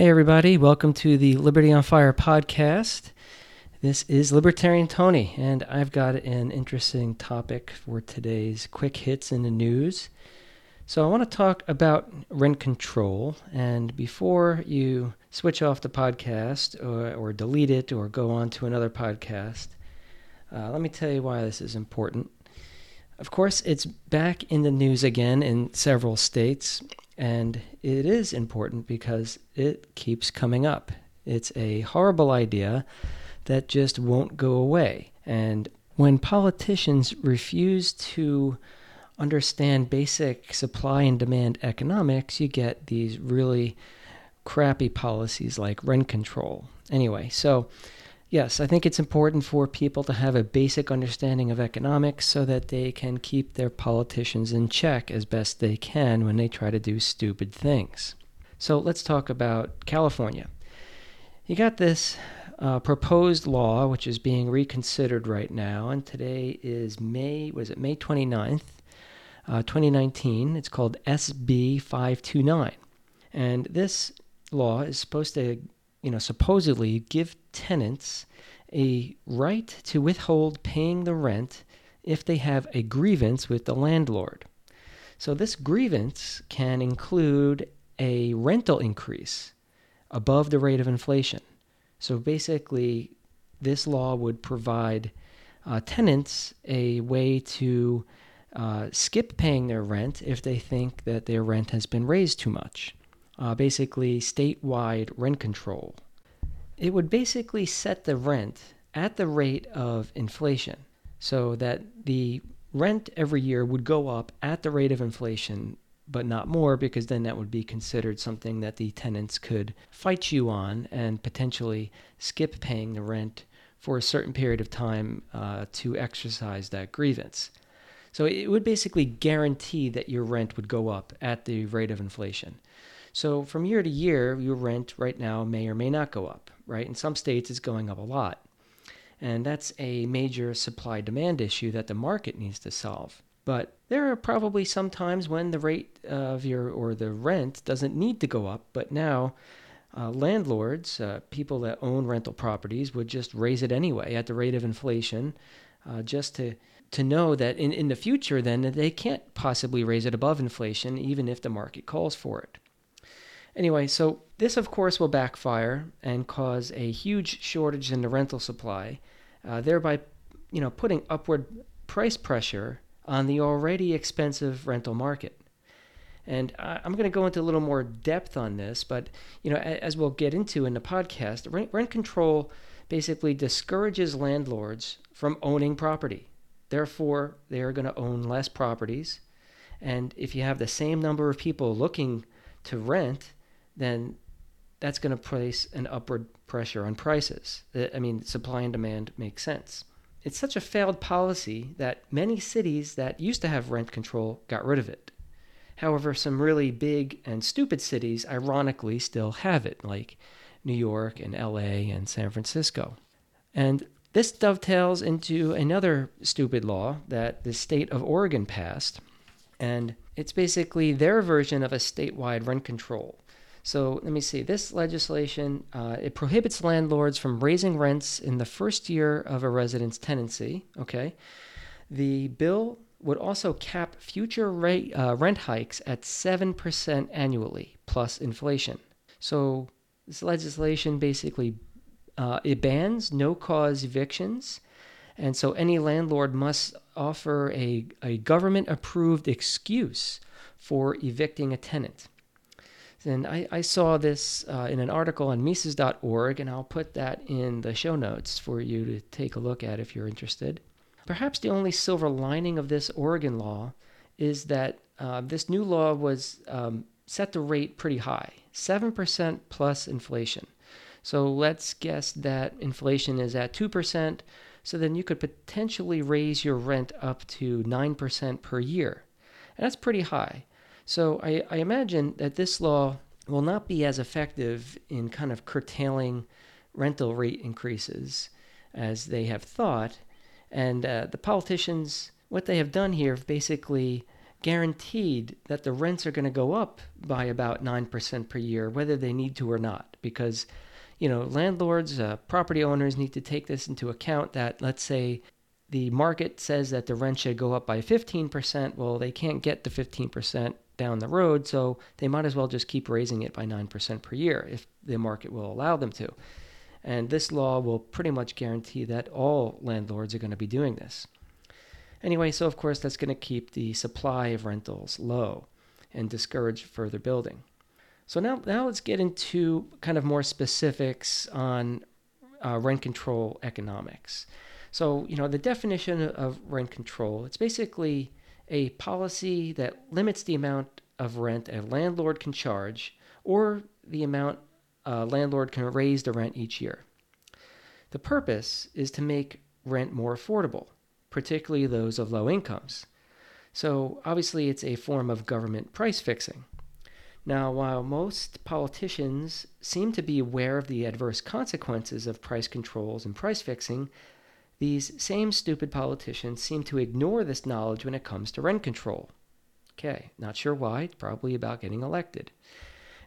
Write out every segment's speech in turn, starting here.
Hey, everybody, welcome to the Liberty on Fire podcast. This is Libertarian Tony, and I've got an interesting topic for today's quick hits in the news. So, I want to talk about rent control, and before you switch off the podcast or, or delete it or go on to another podcast, uh, let me tell you why this is important. Of course, it's back in the news again in several states, and it is important because it keeps coming up. It's a horrible idea that just won't go away. And when politicians refuse to understand basic supply and demand economics, you get these really crappy policies like rent control. Anyway, so Yes, I think it's important for people to have a basic understanding of economics so that they can keep their politicians in check as best they can when they try to do stupid things. So let's talk about California. You got this uh, proposed law, which is being reconsidered right now, and today is May, was it May 29th, uh, 2019. It's called SB 529. And this law is supposed to you know, supposedly give tenants a right to withhold paying the rent if they have a grievance with the landlord. So this grievance can include a rental increase above the rate of inflation. So basically, this law would provide uh, tenants a way to uh, skip paying their rent if they think that their rent has been raised too much uh, basically statewide rent control. It would basically set the rent at the rate of inflation so that the rent every year would go up at the rate of inflation but not more because then that would be considered something that the tenants could fight you on and potentially skip paying the rent for a certain period of time uh, to exercise that grievance. So it would basically guarantee that your rent would go up at the rate of inflation. So from year to year, your rent right now may or may not go up, right? In some states, it's going up a lot. And that's a major supply demand issue that the market needs to solve. But there are probably some times when the rate of your or the rent doesn't need to go up, but now uh, landlords, uh, people that own rental properties, would just raise it anyway at the rate of inflation, uh, just to to know that in, in the future, then they can't possibly raise it above inflation, even if the market calls for it. Anyway, so this, of course, will backfire and cause a huge shortage in the rental supply, uh, thereby, you know, putting upward price pressure on the already expensive rental market. And I'm going to go into a little more depth on this, but you know, as we'll get into in the podcast, rent, rent control basically discourages landlords from owning property. Therefore, they are going to own less properties. And if you have the same number of people looking to rent, then that's going to place an upward pressure on prices. Uh, I mean, supply and demand makes sense. It's such a failed policy that many cities that used to have rent control got rid of it. However, some really big and stupid cities, ironically, still have it, like New York and LA and San Francisco. And this dovetails into another stupid law that the state of Oregon passed. And it's basically their version of a statewide rent control. So let me see. This legislation uh, it prohibits landlords from raising rents in the first year of a resident's tenancy. Okay, the bill would also cap future rate, uh, rent hikes at seven percent annually plus inflation. So this legislation basically uh, it bans no-cause evictions, and so any landlord must offer a, a government-approved excuse for evicting a tenant. And I, I saw this uh, in an article on Mises.org, and I'll put that in the show notes for you to take a look at if you're interested. Perhaps the only silver lining of this Oregon law is that uh, this new law was um, set the rate pretty high 7% plus inflation. So let's guess that inflation is at 2%, so then you could potentially raise your rent up to 9% per year. And that's pretty high. So I, I imagine that this law will not be as effective in kind of curtailing rental rate increases as they have thought. And uh, the politicians, what they have done here, have basically guaranteed that the rents are going to go up by about 9% per year, whether they need to or not. Because, you know, landlords, uh, property owners need to take this into account that, let's say, the market says that the rent should go up by 15%. Well, they can't get the 15% down the road, so they might as well just keep raising it by 9% per year if the market will allow them to. And this law will pretty much guarantee that all landlords are going to be doing this. Anyway, so of course, that's going to keep the supply of rentals low and discourage further building. So now, now let's get into kind of more specifics on uh, rent control economics. So, you know, the definition of rent control, it's basically a policy that limits the amount of rent a landlord can charge or the amount a landlord can raise the rent each year. The purpose is to make rent more affordable particularly those of low incomes. So, obviously, it's a form of government price fixing. Now, while most politicians seem to be aware of the adverse consequences of price controls and price fixing, these same stupid politicians seem to ignore this knowledge when it comes to rent control. Okay, not sure why. It's probably about getting elected.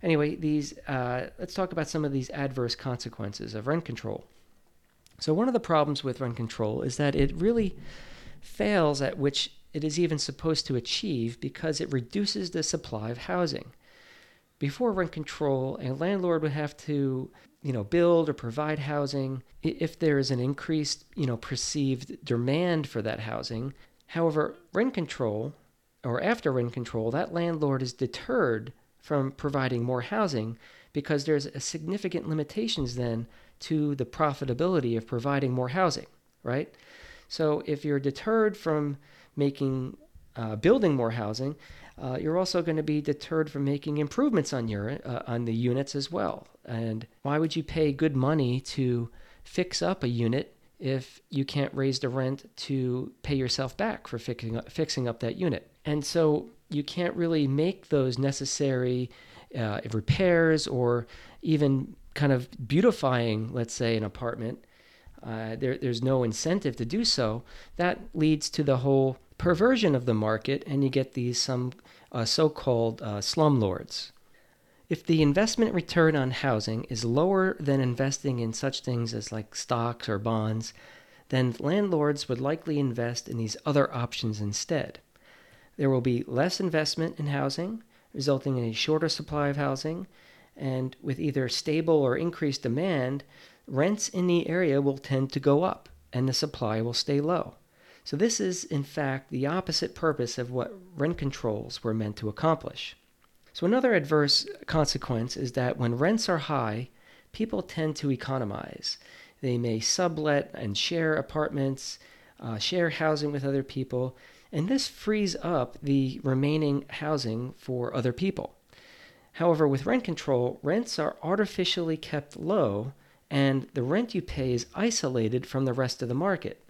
Anyway, these uh, let's talk about some of these adverse consequences of rent control. So, one of the problems with rent control is that it really fails at which it is even supposed to achieve because it reduces the supply of housing. Before rent control, a landlord would have to, you know, build or provide housing if there is an increased, you know, perceived demand for that housing. However, rent control or after rent control, that landlord is deterred from providing more housing because there's significant limitations then to the profitability of providing more housing, right? So if you're deterred from making uh, building more housing, uh, you're also going to be deterred from making improvements on your uh, on the units as well. And why would you pay good money to fix up a unit if you can't raise the rent to pay yourself back for fixing up, fixing up that unit? And so you can't really make those necessary uh, repairs or even kind of beautifying, let's say, an apartment, uh, there, there's no incentive to do so. That leads to the whole perversion of the market, and you get these some uh, so-called uh, slumlords. If the investment return on housing is lower than investing in such things as like stocks or bonds, then landlords would likely invest in these other options instead. There will be less investment in housing, resulting in a shorter supply of housing, and with either stable or increased demand, rents in the area will tend to go up and the supply will stay low. So, this is in fact the opposite purpose of what rent controls were meant to accomplish. So, another adverse consequence is that when rents are high, people tend to economize. They may sublet and share apartments, uh, share housing with other people, and this frees up the remaining housing for other people. However, with rent control, rents are artificially kept low and the rent you pay is isolated from the rest of the market.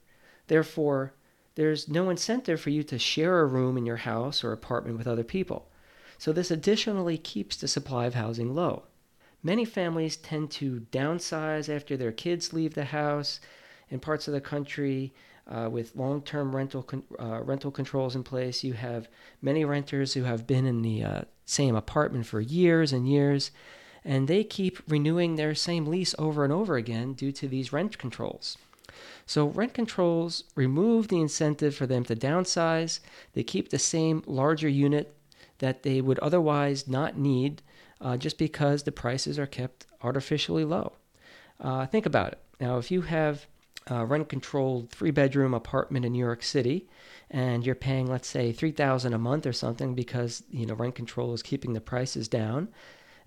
Therefore, there's no incentive for you to share a room in your house or apartment with other people. So, this additionally keeps the supply of housing low. Many families tend to downsize after their kids leave the house. In parts of the country, uh, with long-term rental con- uh, rental controls in place. You have many renters who have been in the uh, same apartment for years and years, and they keep renewing their same lease over and over again due to these rent controls. So, rent controls remove the incentive for them to downsize. They keep the same larger unit that they would otherwise not need uh, just because the prices are kept artificially low. Uh, think about it. Now, if you have a rent controlled three bedroom apartment in New York City and you're paying let's say 3000 a month or something because you know rent control is keeping the prices down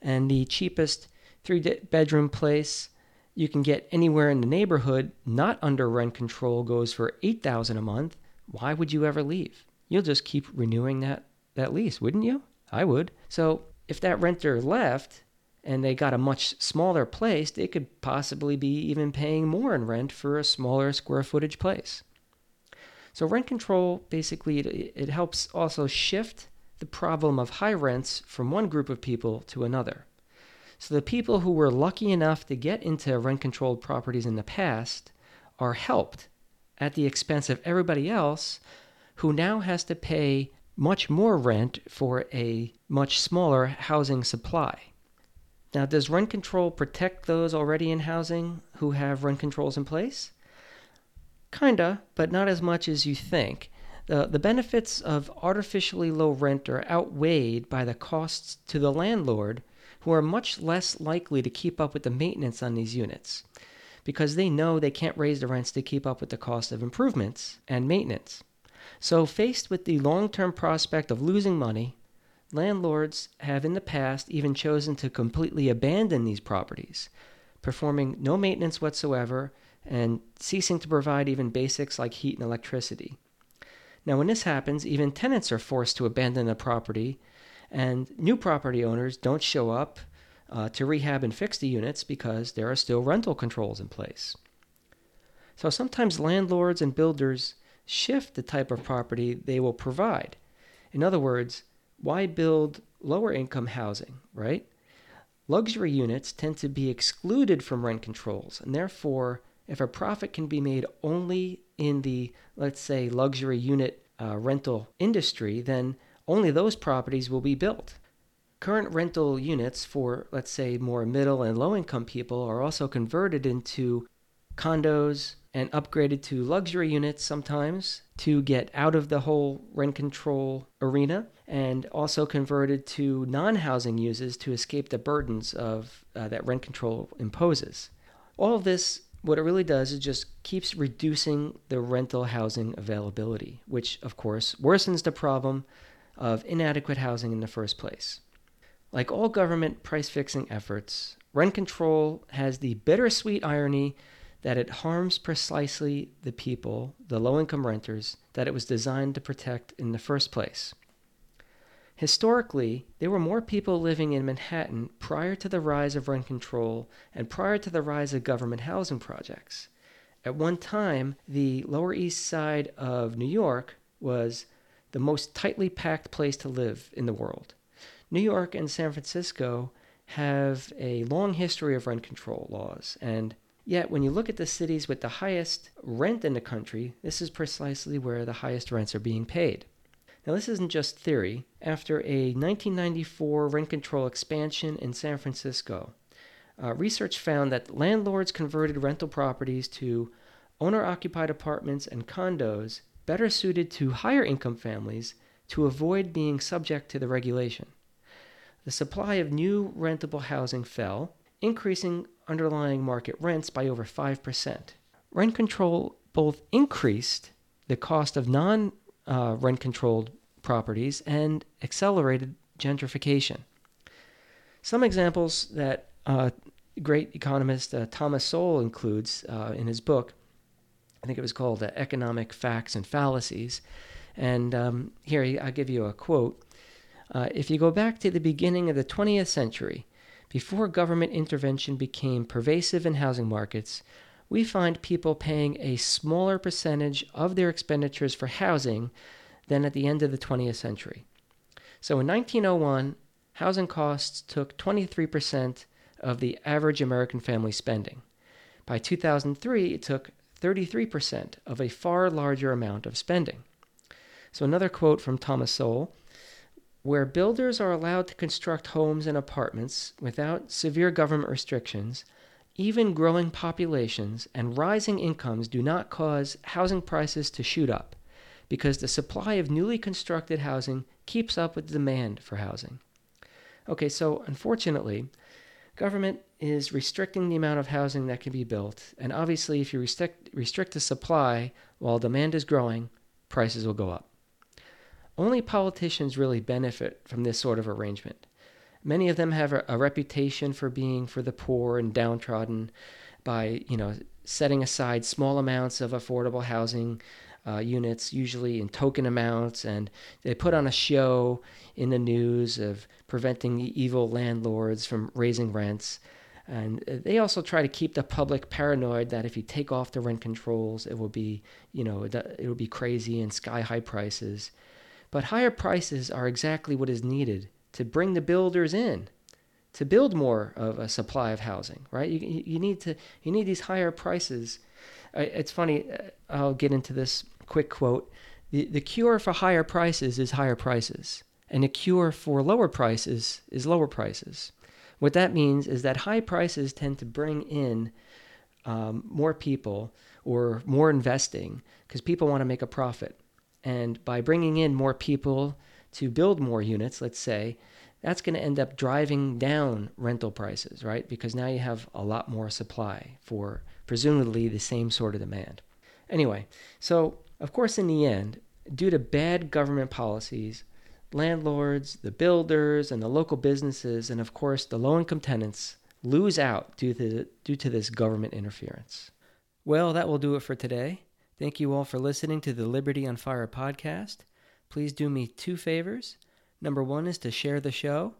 and the cheapest three bedroom place you can get anywhere in the neighborhood not under rent control goes for 8000 a month why would you ever leave you'll just keep renewing that that lease wouldn't you i would so if that renter left and they got a much smaller place, they could possibly be even paying more in rent for a smaller square footage place. So, rent control basically it, it helps also shift the problem of high rents from one group of people to another. So, the people who were lucky enough to get into rent controlled properties in the past are helped at the expense of everybody else who now has to pay much more rent for a much smaller housing supply. Now, does rent control protect those already in housing who have rent controls in place? Kinda, but not as much as you think. The, the benefits of artificially low rent are outweighed by the costs to the landlord, who are much less likely to keep up with the maintenance on these units because they know they can't raise the rents to keep up with the cost of improvements and maintenance. So, faced with the long term prospect of losing money, landlords have in the past even chosen to completely abandon these properties, performing no maintenance whatsoever and ceasing to provide even basics like heat and electricity. Now, when this happens, even tenants are forced to abandon the property, and new property owners don't show up uh, to rehab and fix the units because there are still rental controls in place. So sometimes landlords and builders shift the type of property they will provide. In other words, why build lower income housing, right? Luxury units tend to be excluded from rent controls, and therefore, if a profit can be made only in the, let's say, luxury unit uh, rental industry, then only those properties will be built. Current rental units for, let's say, more middle and low income people are also converted into condos and upgraded to luxury units sometimes to get out of the whole rent control arena and also converted to non housing uses to escape the burdens of uh, that rent control imposes. All this, what it really does is just keeps reducing the rental housing availability, which of course worsens the problem of inadequate housing in the first place. Like all government price fixing efforts, rent control has the bittersweet irony that it harms precisely the people, the low income renters, that it was designed to protect in the first place. Historically, there were more people living in Manhattan prior to the rise of rent control and prior to the rise of government housing projects. At one time, the Lower East Side of New York was the most tightly packed place to live in the world. New York and San Francisco have a long history of rent control laws, and yet when you look at the cities with the highest rent in the country, this is precisely where the highest rents are being paid. Now, this isn't just theory. After a 1994 rent control expansion in San Francisco, uh, research found that landlords converted rental properties to owner occupied apartments and condos better suited to higher income families to avoid being subject to the regulation the supply of new rentable housing fell, increasing underlying market rents by over 5%. Rent control both increased the cost of non uh, rent controlled properties and accelerated gentrification. Some examples that uh, great economist uh, Thomas Sowell includes uh, in his book, I think it was called uh, Economic Facts and Fallacies. And um, here I'll give you a quote. Uh, if you go back to the beginning of the 20th century, before government intervention became pervasive in housing markets, we find people paying a smaller percentage of their expenditures for housing than at the end of the 20th century. So in 1901, housing costs took 23% of the average American family spending. By 2003, it took 33% of a far larger amount of spending. So, another quote from Thomas Sowell where builders are allowed to construct homes and apartments without severe government restrictions, even growing populations and rising incomes do not cause housing prices to shoot up because the supply of newly constructed housing keeps up with demand for housing. Okay, so unfortunately, government is restricting the amount of housing that can be built, and obviously, if you restrict, restrict the supply while demand is growing, prices will go up. Only politicians really benefit from this sort of arrangement. Many of them have a, a reputation for being for the poor and downtrodden by, you know, setting aside small amounts of affordable housing uh, units, usually in token amounts, and they put on a show in the news of preventing evil landlords from raising rents. And they also try to keep the public paranoid that if you take off the rent controls, it will be, you know, it will be crazy and sky high prices. But higher prices are exactly what is needed to bring the builders in to build more of a supply of housing, right? You, you need to you need these higher prices. It's funny. Uh, I'll get into this quick quote The, the cure for higher prices is higher prices, and the cure for lower prices is lower prices. What that means is that high prices tend to bring in um, more people or more investing because people want to make a profit. And by bringing in more people to build more units, let's say, that's going to end up driving down rental prices, right? Because now you have a lot more supply for presumably the same sort of demand. Anyway, so of course, in the end, due to bad government policies, landlords, the builders, and the local businesses, and of course the low income tenants lose out due to, due to this government interference. Well, that will do it for today. Thank you all for listening to the Liberty on Fire podcast. Please do me two favors. Number one is to share the show.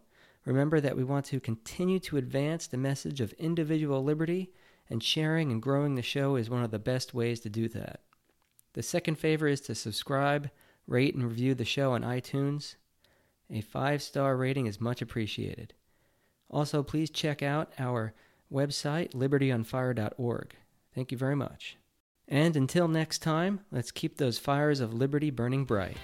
Remember that we want to continue to advance the message of individual liberty, and sharing and growing the show is one of the best ways to do that. The second favor is to subscribe, rate, and review the show on iTunes. A five star rating is much appreciated. Also, please check out our website, libertyonfire.org. Thank you very much. And until next time, let's keep those fires of liberty burning bright.